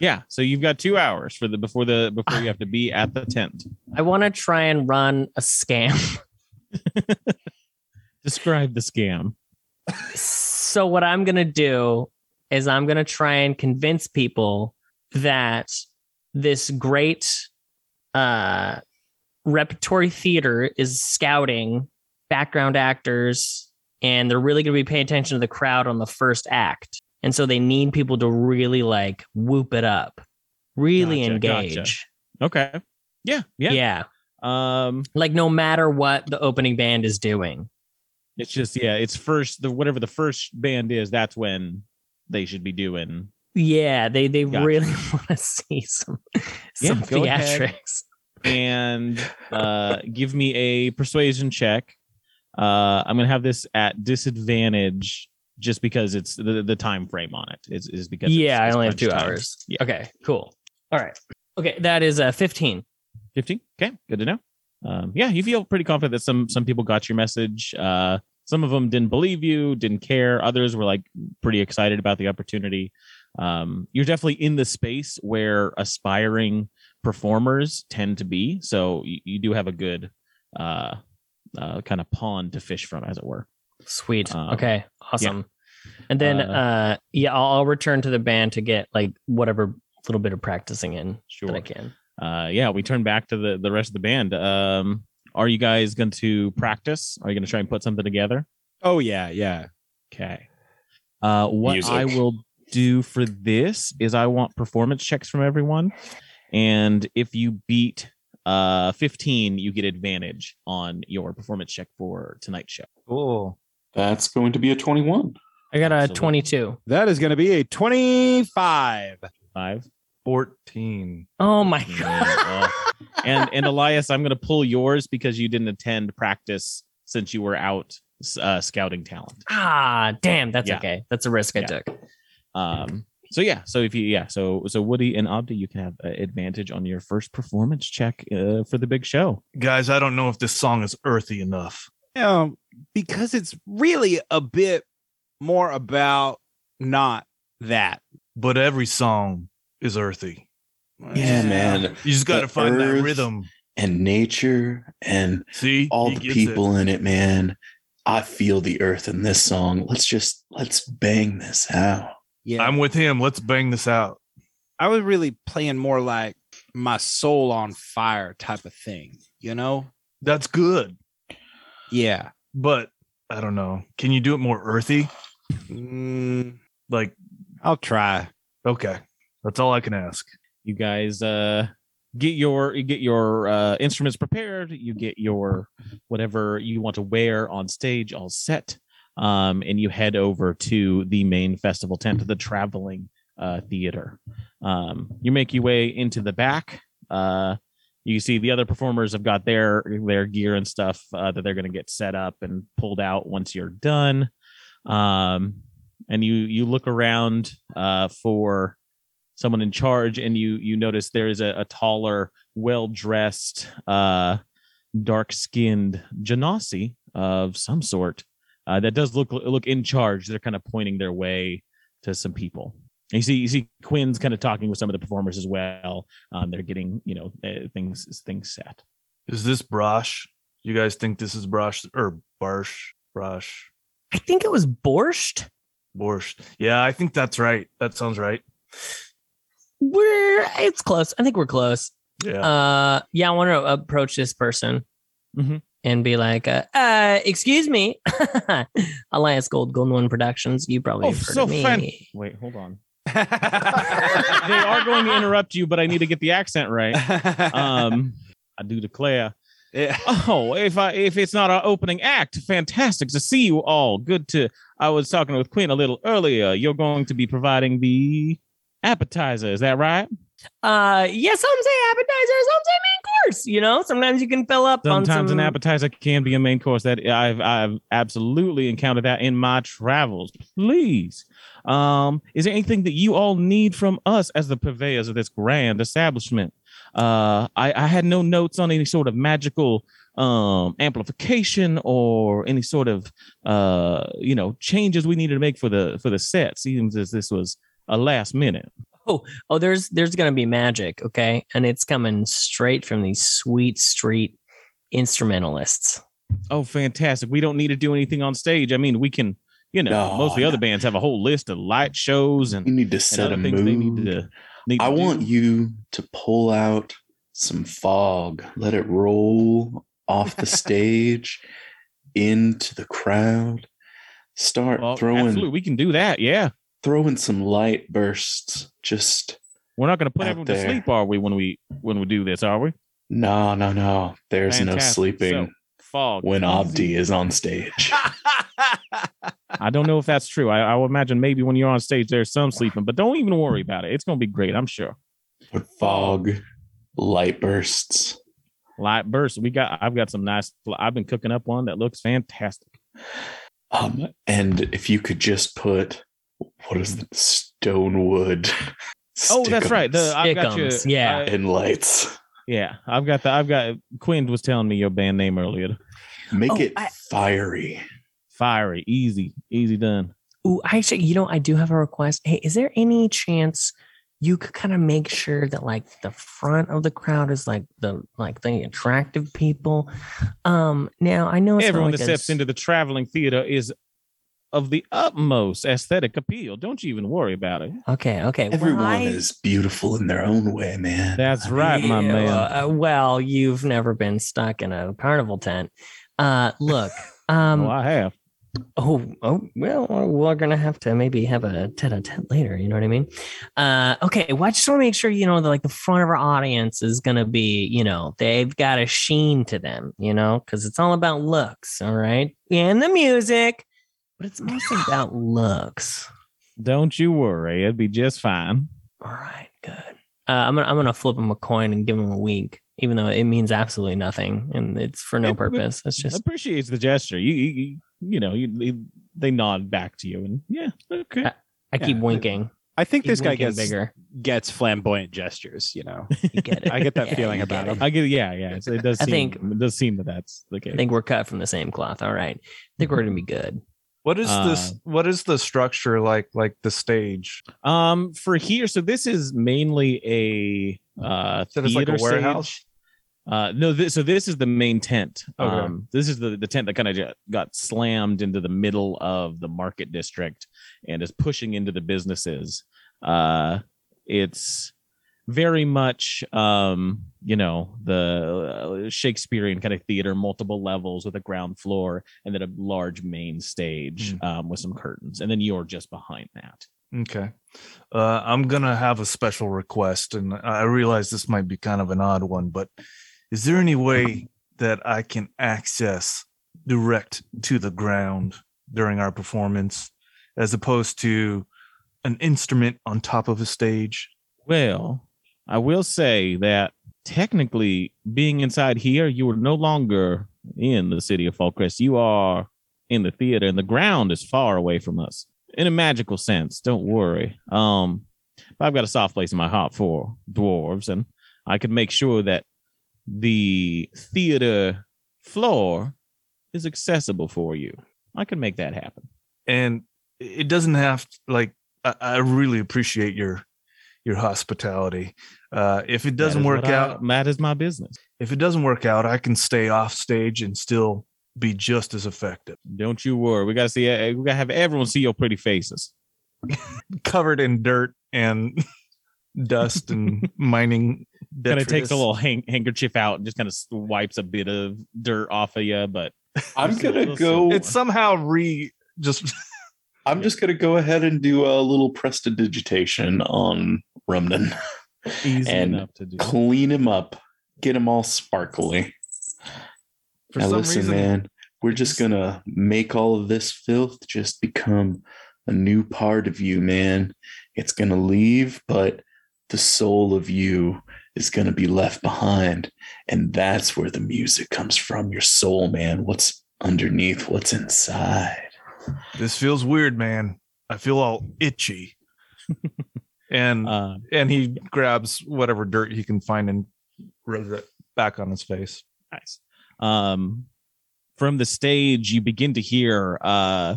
Yeah, so you've got two hours for the before the before you have to be at the tent. I want to try and run a scam. Describe the scam. so what I'm gonna do is I'm gonna try and convince people that this great uh repertory theater is scouting background actors and they're really gonna be paying attention to the crowd on the first act. And so they need people to really like whoop it up, really Gotcha, engage. gotcha. Okay. Yeah, yeah. yeah. Um Like no matter what the opening band is doing. it's just yeah, it's first the whatever the first band is, that's when they should be doing. Yeah, they they Gotcha. really want to see some some ahead. theatrics. And uh give me a persuasion check. Uh I'm gonna have this at disadvantage just because it's the, the time frame on it is, is because it's- Yeah, I only have two time. hours. Yeah. Okay, cool. All right. Okay, that is uh 15. 15 okay good to know um yeah you feel pretty confident that some some people got your message uh some of them didn't believe you didn't care others were like pretty excited about the opportunity um you're definitely in the space where aspiring performers tend to be so you, you do have a good uh uh kind of pond to fish from as it were Sweet. Um, okay, awesome. And then Uh, uh yeah, I'll, I'll return to the band to get like whatever little bit of practicing in sure that I can. uh yeah we turn back to the the rest of the band um are you guys going to practice are you going to try and put something together oh yeah, yeah. Okay. Uh, what Music. I will do for this is I want performance checks from everyone, and if you beat uh 15, you get advantage on your performance check for tonight's show. Cool. That's going to be a 21. I got a Absolutely. 22. That is going to be a 25. Five. 14. Oh my god. and and Elias, I'm going to pull yours because you didn't attend practice since you were out uh, scouting talent. ah, damn, that's Yeah. okay. That's a risk I Yeah. took. Um. So yeah. So if you yeah. So so Woody and Abdi, you can have uh, advantage on your first performance check uh, for the big show. Guys, I don't know if this song is earthy enough. Um, because it's really a bit more about not that. but every song is earthy. Yeah, man. You just got to The find that rhythm. and nature and See, all the people it. in it, man. I feel the earth in this song. Let's just let's bang this out. Yeah. I'm with him. Let's bang this out. I was really playing more like my soul on fire type of thing, you know? That's good, Yeah. but I don't know. Can you do it more earthy? Mm, Like, I'll try. okay, that's all I can ask. you guys uh get your you get your uh instruments prepared you get your whatever you want to wear on stage all set um and you head over to the main festival tent the traveling uh theater. Um you make your way into the back uh you see the other performers have got their their gear and stuff uh, that they're going to get set up and pulled out once you're done. Um and you you look around uh for someone in charge and you you notice there is a, a taller well dressed uh dark skinned genasi of some sort uh that does look look in charge they're kind of pointing their way to some people and you see you see quinn's kind of talking with some of the performers as well um they're getting you know uh, things things set Is this Brosh? You guys think this is Brosh or Barsh? Brosh? I think it was borscht. Borscht. Yeah, I think that's right. That sounds right. We're it's close. I think we're close. Yeah. Uh, yeah, I want to approach this person Mhm. And be like, uh, uh excuse me, Elias Gold, Golden One Productions. You probably Oh, have heard so of me. fan- wait hold on they are going to interrupt you but i need to get the accent right um i do declare yeah. Oh, if I if it's not our opening act, fantastic to see you all. Good to. I was talking with Quinn a little earlier. You're going to be providing the appetizer. Is that right? Uh, yeah, some say appetizer, some say main course. You know, sometimes you can fill up on Sometimes some. an appetizer can be a main course. That I've I've absolutely encountered that in my travels. Please, um, is there anything that you all need from us as the purveyors of this grand establishment? Uh, I, I had no notes on any sort of magical um amplification or any sort of uh you know changes we needed to make for the for the set seems as this was a last minute oh, oh, there's there's gonna be magic, okay, and it's coming straight from these sweet street instrumentalists. Oh, fantastic. We don't need to do anything on stage. I mean, we can, you know, No, most of the other bands have a whole list of light shows and, You need to set a things they need mood. to need I to want do. you to pull out some fog, let it roll off the stage into the crowd. Start Well, throwing absolutely, we can do that. Yeah. Throwing some light bursts. Just We're not going to put everyone to sleep, are we, when we when we do this, are we? no, no, no. There's no sleeping So, fog. when. Abdi is on stage. I don't know if that's true. I, I would imagine maybe when you're on stage, there's some sleeping, but don't even worry about it. It's going to be great, I'm sure. Put fog, light bursts. Light bursts. We got. I've got some nice. I've been cooking up one that looks fantastic. Um, and if you could just put what is the stonewood? Oh, that's right. The I've got you. Stickums, yeah. I- and lights. yeah. I've got the. I've got. Quinn was telling me your band name earlier. Make Oh, it I- fiery. Fiery, easy, easy done. Ooh, actually, you know, I do have a request. Hey, is there any chance you could kind of make sure that like the front of the crowd is like the like the attractive people? Um, now I know it's not Everyone like that a steps s- into the traveling theater is of the utmost aesthetic appeal. Don't you even worry about it. Okay, okay. well, Everyone I- is beautiful in their own way, man. That's I right, mean, my Yeah, man. uh, well, you've never been stuck in a carnival tent. Uh, look. Um, oh, I have. Oh, oh, well, we're gonna have to maybe have a tete-a-tete later. You know what I mean? Uh, okay. Well, I just want to make sure you know that like the front of our audience is gonna be, you know, they've got a sheen to them, you know, because it's all about looks, all right, and the music, but it's mostly about looks. Don't you worry. It'd be just fine. All right, good. Uh, I'm gonna I'm gonna flip him a coin and give him a wink, even though it means absolutely nothing and it's for no It- purpose. It's just appreciates the gesture. You, you, you, you know, you, you- they nod back to you, and yeah, okay. I keep Yeah. winking. I think Keep this guy gets bigger. gets flamboyant gestures, you know. You get it. I get that Yeah, feeling about him. I get, yeah, yeah. It's, it does. I Seem, think- it does seem that that's the case. I think we're cut from the same cloth. All right. I think we're gonna be good. What is Uh, this? What is the structure like? Like the stage? Um, for here, so this is mainly a uh So it's like a theater warehouse? stage. Uh, no, this, so this is the main tent. Okay. Um, this is the, the tent that kind of got slammed into the middle of the market district and is pushing into the businesses. Uh, it's very much, um, you know, the uh, Shakespearean kind of theater, multiple levels with a ground floor and then a large main stage um, with some curtains. And then you're just behind that. Okay. Uh, I'm gonna have a special request, and I realize this might be kind of an odd one, but is there any way that I can access direct to the ground during our performance, as opposed to an instrument on top of a stage? Well, I will say that technically, being inside here, you are no longer in the city of Fallcrest. You are in the theater, and the ground is far away from us in a magical sense. Don't worry. Um, but I've got a soft place in my heart for dwarves, and I can make sure that the theater floor is accessible for you. I can make that happen. And it doesn't have to, like I, I really appreciate your your hospitality. Uh, if it doesn't work out, I- out, that is my business. if it doesn't work out, I can stay off stage and still be just as effective. Don't you worry. We gotta see. uh, We gotta have everyone see your pretty faces. Covered in dirt and dust and mining. Kind of takes a little hang- handkerchief out and just kind of wipes a bit of dirt off of you. But I'm gonna go. see. It's somehow re just I'm just gonna go ahead and do a little prestidigitation on Rumnum. easy And enough to do. Clean him up, get him all sparkly. for now some listen, reason. man, we're just gonna make all of this filth just become a new part of you, man. It's gonna leave, but the soul of you is gonna be left behind. And that's where the music comes from, your soul, man. What's underneath, what's inside. This feels weird, man. I feel all itchy. and Uh, and he grabs whatever dirt he can find and rubs it back on his face. nice. Um, from the stage, you begin to hear uh,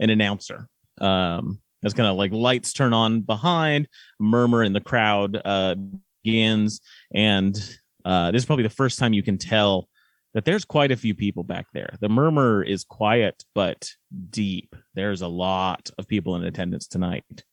an announcer. Um, as kind of like lights turn on behind, murmur in the crowd uh, begins, and uh, this is probably the first time you can tell that there's quite a few people back there. The murmur is quiet but deep. There's a lot of people in attendance tonight.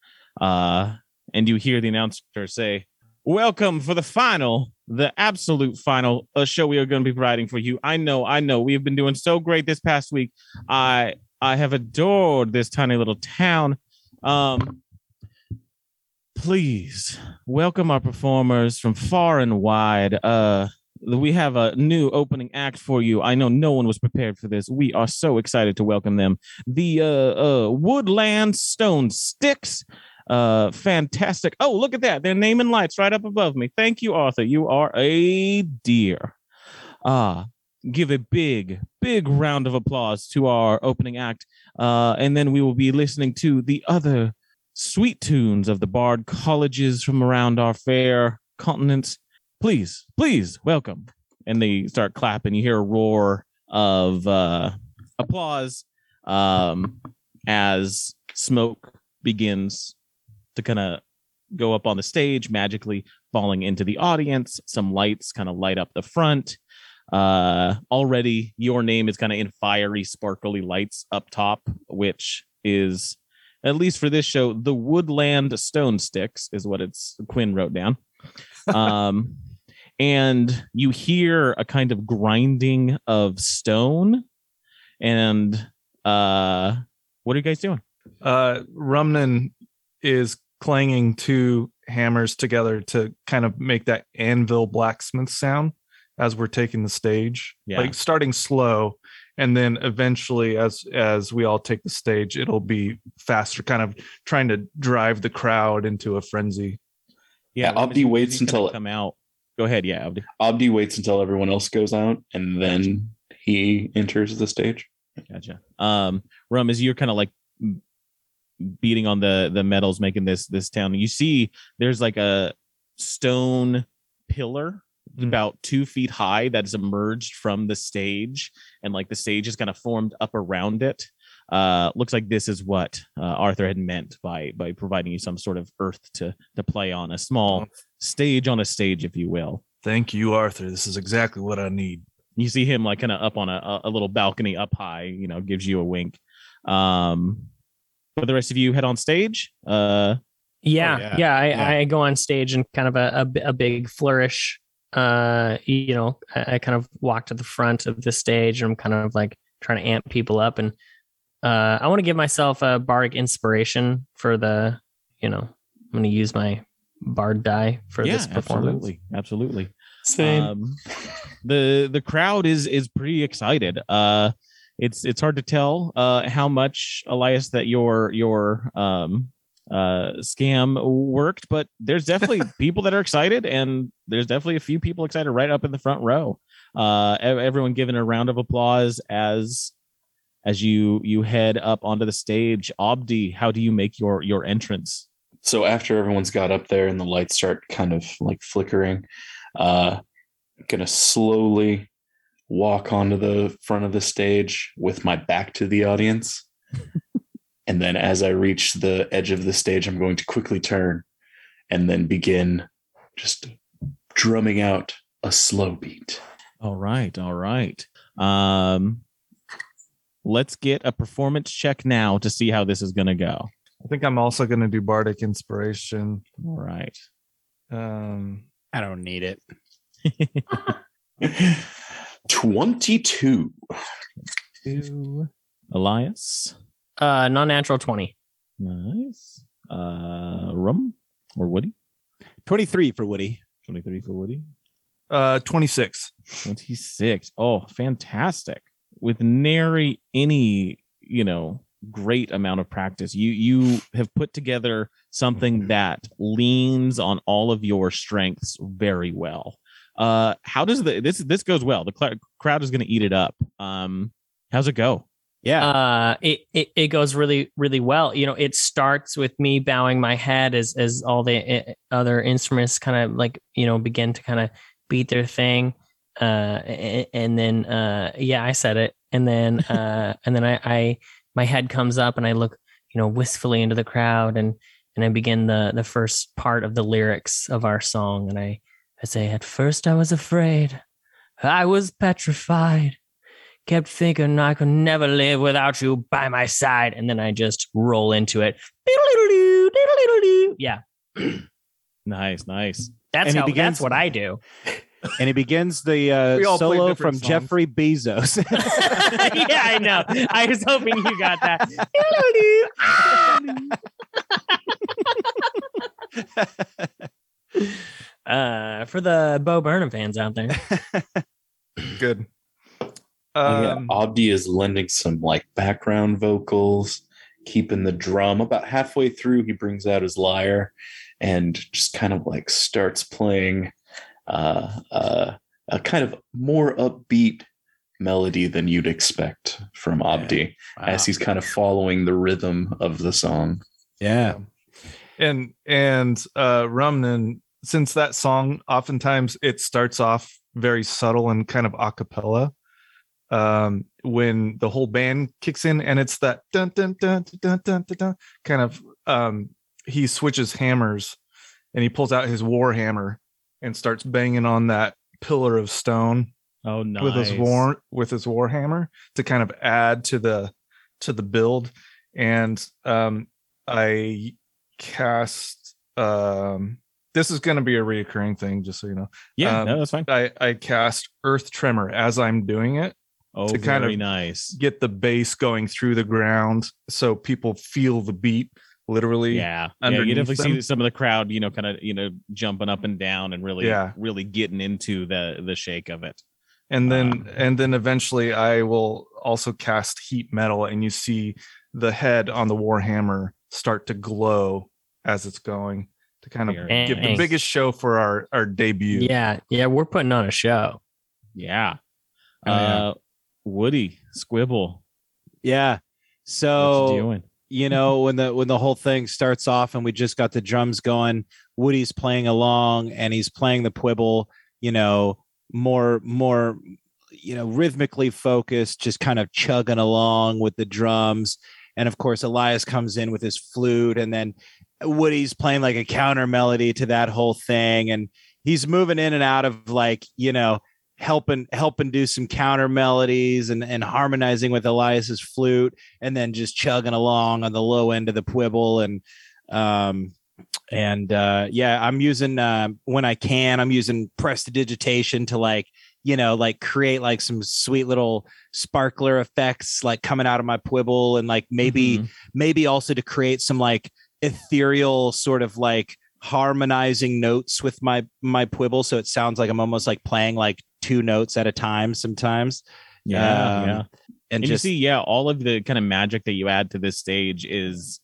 Uh, and you hear the announcer say, Welcome for the final, the absolute final uh, show we are going to be providing for you. I know, I know, we have been doing so great this past week. I I have adored this tiny little town. Um, please welcome our performers from far and wide. Uh, we have a new opening act for you. I know no one was prepared for this. We are so excited to welcome them. The uh, uh, Woodland Stone Sticks. Uh, fantastic. Oh, look at that. They're naming lights right up above me. Thank you, Arthur. You are a dear. Ah, give a big, big round of applause to our opening act. Uh, and then we will be listening to the other sweet tunes of the Bard colleges from around our fair continents. Please, please welcome. And they start clapping. You hear a roar of uh, applause um, as smoke begins to kind of go up on the stage, magically falling into the audience. Some lights kind of light up the front. Uh, already, your name is kind of in fiery, sparkly lights up top, which is at least for this show, the Woodland Stone Sticks is what it's Quinn wrote down. Um, and you hear a kind of grinding of stone. And uh, what are you guys doing? Uh, Rumnum is clanging two hammers together to kind of make that anvil blacksmith sound as we're taking the stage. Yeah. Like starting slow and then eventually as as we all take the stage it'll be faster kind of trying to drive the crowd into a frenzy. Yeah, when Abdi you- waits you kinda until- come out. Go ahead, yeah, Abdi. Abdi waits until everyone else goes out and then he enters the stage. Gotcha. Um, Rum, as you're kind of like m- beating on the the metals, making this this town, you see there's like a stone pillar Mm. about two feet high that has emerged from the stage, and like the stage is kind of formed up around it. Uh, looks like this is what uh, Arthur had meant by by providing you some sort of earth to to play on, a small stage on a stage, if you will. Thank you, Arthur. This is exactly what I need. You see him like kind of up on a, a little balcony up high, you know, gives you a wink. Um, but the rest of you head on stage. Uh, Yeah, yeah. yeah. I, Yeah. I go on stage and kind of a, a, a big flourish. Uh, you know, I, I kind of walk to the front of the stage and I'm kind of like trying to amp people up. And uh, I want to give myself a bardic inspiration for the, you know, I'm going to use my bard die for this performance. absolutely, absolutely. Same. Um, the the crowd is is pretty excited. Uh, it's it's hard to tell uh how much Elias that your your um uh scam worked, but there's definitely people that are excited, and there's definitely a few people excited right up in the front row. Uh, everyone giving a round of applause as as you you head up onto the stage. Abdi, how do you make your your entrance? so after everyone's got up there and the lights start kind of like flickering uh gonna slowly walk onto the front of the stage with my back to the audience and then as i reach the edge of the stage i'm going to quickly turn and then begin just drumming out a slow beat All right, all right. Um, let's get a performance check now to see how this is going to go. I think I'm also going to do bardic inspiration. All right. Um, I don't need it. 22 Two. Elias. Uh, non-natural 20. Nice. Uh, Rum or Woody. 23 for Woody. 23 for Woody. uh, 26. 26. Oh, fantastic. With nary any, you know, great amount of practice. You you have put together something that leans on all of your strengths very well. Uh how does the this this goes well. The cl- crowd is going to eat it up. Um how's it go? Yeah. uh it, it it goes really really well you know it starts with me bowing my head as as all the uh, other instruments kind of like you know begin to kind of beat their thing uh a- and then uh yeah i said it and then uh and then i i my head comes up and i look you know wistfully into the crowd and and i begin the the first part of the lyrics of our song and i i say at first i was afraid i was petrified kept thinking I could never live without you by my side. And then I just roll into it. Yeah. Nice, nice. That's And how begins- that's what I do. and he begins the uh, We all play solo from songs. Jeffrey Bezos. yeah, I know. I was hoping you got that. Uh, for the Bo Burnham fans out there. Good. Oh, yeah, Um, Abdi is lending some like background vocals, keeping the drum. About halfway through, he brings out his lyre and just kind of like starts playing uh, uh, a kind of more upbeat melody than you'd expect from Abdi, as he's kind of following the rhythm of the song. yeah. and and uh Rumnum, since that song oftentimes it starts off very subtle and kind of a cappella. Um, when the whole band kicks in and it's that dun dun dun dun dun dun, dun kind of um he switches hammers and he pulls out his war hammer and starts banging on that pillar of stone Oh, nice. with his war with his war hammer to kind of add to the to the build and um i cast um this is going to be a reoccurring thing just so you know Yeah, um, no, that's fine. i i cast earth tremor as i'm doing it Oh, to kind of nice. get the bass going through the ground so people feel the beat literally Yeah, yeah. You definitely see some of the crowd, you know, kind of, you know, jumping up and down and really, Yeah. really getting into the the shake of it. and then Um, and then eventually i will also cast heat metal and you see the head on the warhammer start to glow as it's going to kind of Very give the nice. biggest show for our our debut Yeah, yeah, we're putting on a show. Yeah. Oh, yeah. uh, Woody's quibble. Yeah. So you doing? you know when the when the whole thing starts off and we just got the drums going woody's playing along and he's playing the quibble you know more more you know rhythmically focused just kind of chugging along with the drums and of course elias comes in with his flute and then woody's playing like a counter melody to that whole thing and he's moving in and out of like you know helping helping do some counter melodies and and harmonizing with Elias's flute and then just chugging along on the low end of the quibble and um and uh yeah i'm using uh when i can i'm using prestidigitation to like you know like create like some sweet little sparkler effects like coming out of my quibble and like maybe Mhm. maybe also to create some like ethereal sort of like harmonizing notes with my my quibble so it sounds like i'm almost like playing like two notes at a time sometimes yeah, Um, yeah. and, and just you see yeah all of the kind of magic that you add to this stage is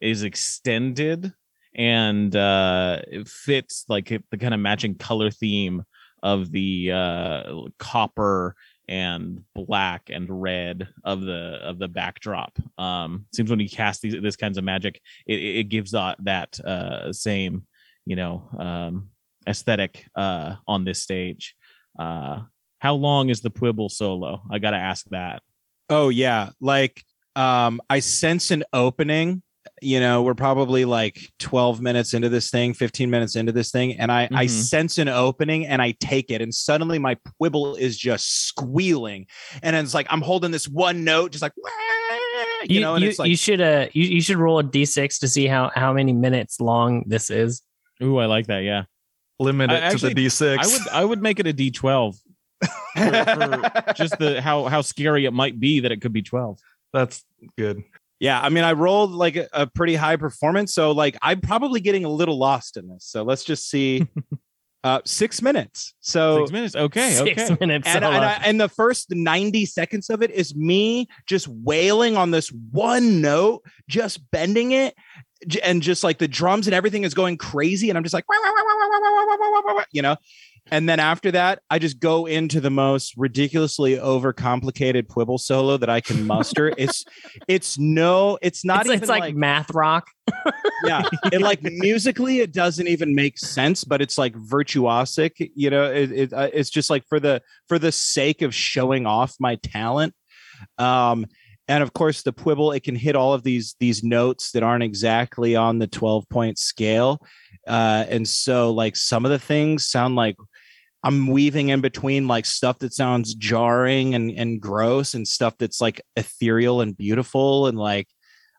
is extended and uh it fits like the kind of matching color theme of the uh copper and black and red of the of the backdrop um seems when you cast these this kinds of magic it, it gives that that uh same you know um aesthetic uh on this stage uh how long is the quibble solo? I gotta ask that. Oh yeah, like um I sense an opening. You know, we're probably like 12 minutes into this thing, 15 minutes into this thing, and I I Mhm. sense an opening and I take it, and suddenly my quibble is just squealing, and it's like I'm holding this one note, just like "Wah," you, You, know, and you, it's like you should uh you, you should roll a d6 to see how how many minutes long this is. Ooh, I like that. Yeah, Limit I it to actually- the D6. I would I would make it a D twelve. for, for just the how how scary it might be that it could be twelve. That's good yeah, I mean, I rolled like a, a, pretty high performance, so like I'm probably getting a little lost in this. So let's just see. uh, six minutes. So six minutes. Okay. Six okay. minutes. And, and, I, and the first 90 seconds of it is me just wailing on this one note, just bending it. And just like the drums and everything is going crazy. And I'm just like, you know, and then after that, I just go into the most ridiculously overcomplicated quibble solo that I can muster. it's, it's no, it's not it's, even it's like, math rock. yeah and like musically it doesn't even make sense but it's like virtuosic you know it, it uh, it's just like for the for the sake of showing off my talent um and of course the quibble it can hit all of these these notes that aren't exactly on the 12 point scale uh and so like some of the things sound like I'm weaving in between like stuff that sounds jarring and and gross and stuff that's like ethereal and beautiful and like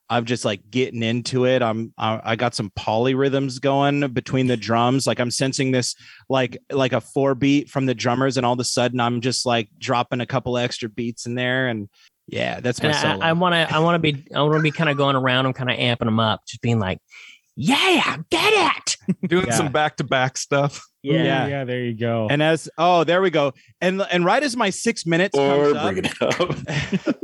I'm just like getting into it. I'm I, I got some polyrhythms going between the drums. Like I'm sensing this like like a four beat from the drummers, and all of a sudden I'm just like dropping a couple extra beats in there, and yeah, that's my And solo. I want to I want to be I want to be kind of going around and kind of amping them up, just being like, yeah, get it. Doing Yeah. some back to back stuff. Ooh, Yeah. yeah. There you go. and as oh there we go, and and right as my six minutes Or comes up, it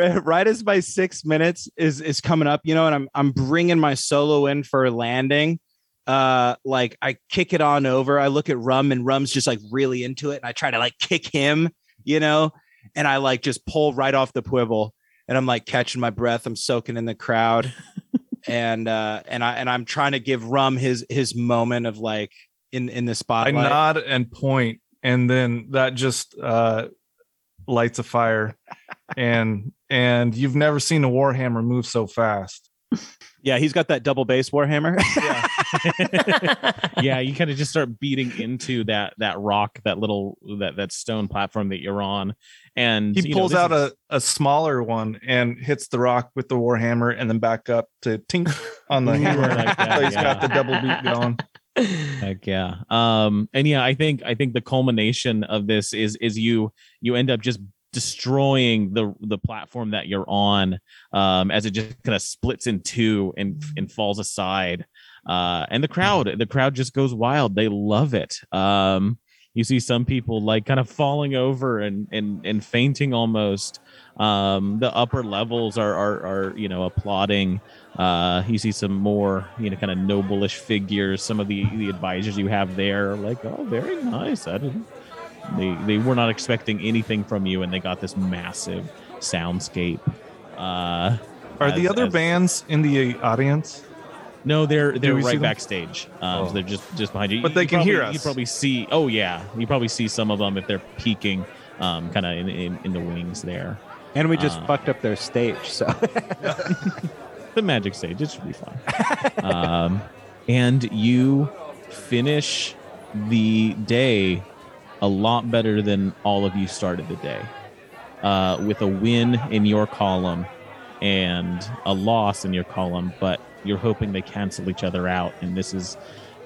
up. right as my six minutes is is coming up, you know, and I'm I'm bringing my solo in for landing. Uh, like I kick it on over. I look at Rum, and Rum's just like really into it, and I try to like kick him, you know, and I like just pull right off the quibble, and I'm like catching my breath. I'm soaking in the crowd, and uh, and I and I'm trying to give Rum his his moment of like in in the spotlight. I nod and point, and then that just uh, lights a fire. and and you've never seen a warhammer move so fast. yeah, he's got that double bass warhammer. yeah, you kind of just start beating into that that rock, that little that that stone platform that you're on, and He you know, pulls out is- a, a smaller one and hits the rock with the warhammer, and then back up to tink on the Ooh, hammer. Like that, so he's yeah. got the double beat going. Heck yeah. Um and yeah, I think I think the culmination of this is is you you end up just destroying the the platform that you're on um as it just kind of splits in two and and falls aside. Uh and the crowd the crowd just goes wild. They love it. Um you see some people like kind of falling over and and and fainting almost. Um the upper levels are are are you know applauding uh, you see some more, you know, kind of noblish figures. Some of the the advisors you have there are like, oh, very nice. I didn't. They they were not expecting anything from you, and they got this massive soundscape. Uh, Are as- the other as- bands in the audience? No, they're they're right backstage. Um, Oh. so they're just just behind you. But You- they you can probably- hear You probably see. Oh yeah, you probably see some of them if they're peeking, um, kind of in, in in the wings there. and we just Uh, fucked up their stage. So the magic stage. It should be fine. um, and you finish the day a lot better than all of you started the day. Uh, with a win in your column and a loss in your column, but you're hoping they cancel each other out, and this is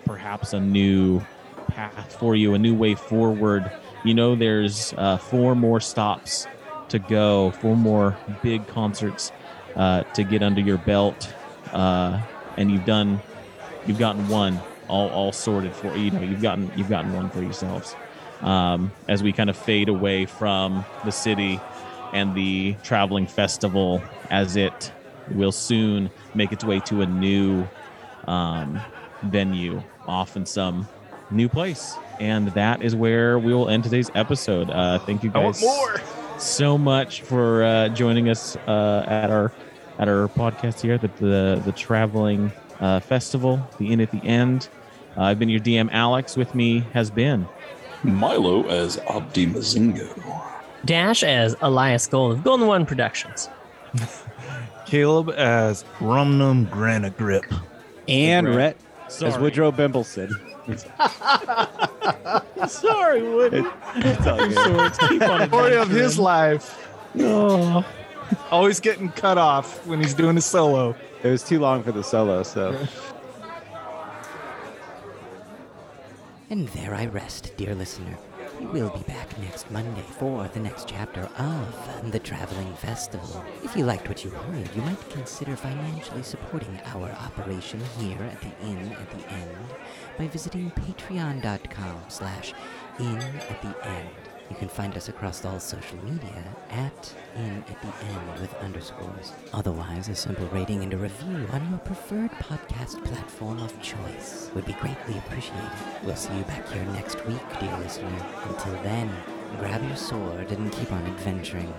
perhaps a new path for you, a new way forward. You know, there's uh, four more stops to go, four more big concerts uh, to get under your belt, uh, and you've done, you've gotten one all all sorted for you know you've gotten you've gotten one for yourselves. Um, as we kind of fade away from the city and the traveling festival, as it will soon make its way to a new um, venue off in some new place. And that is where we will end today's episode. Uh, thank you I want guys more. So much for uh, joining us uh, at our at our podcast here, the the, the traveling uh, festival, the inn at the end. Uh, I've been your DM Alex. With me has been Milo as Abdi Mazingo. Dash as Elias Gold of Golden One Productions. Caleb as Rumnum Granite Grip. And Right. Rhett as Woodrow Bimbleson. Sorry, Woody. It's all good. Swords keep on Story of his life. Oh. Always getting cut off when he's doing a solo. It was too long for the solo, so And there I rest, dear listener. We will be back next Monday for the next chapter of The Traveling Festival. If you liked what you heard, you might consider financially supporting our operation here at the Inn at the End by visiting patreon.com slash in at the end. You can find us across all social media at in at the end with underscores. Otherwise, a simple rating and a review on your preferred podcast platform of choice would be greatly appreciated. We'll see you back here next week, dear listener. Until then, grab your sword and keep on adventuring.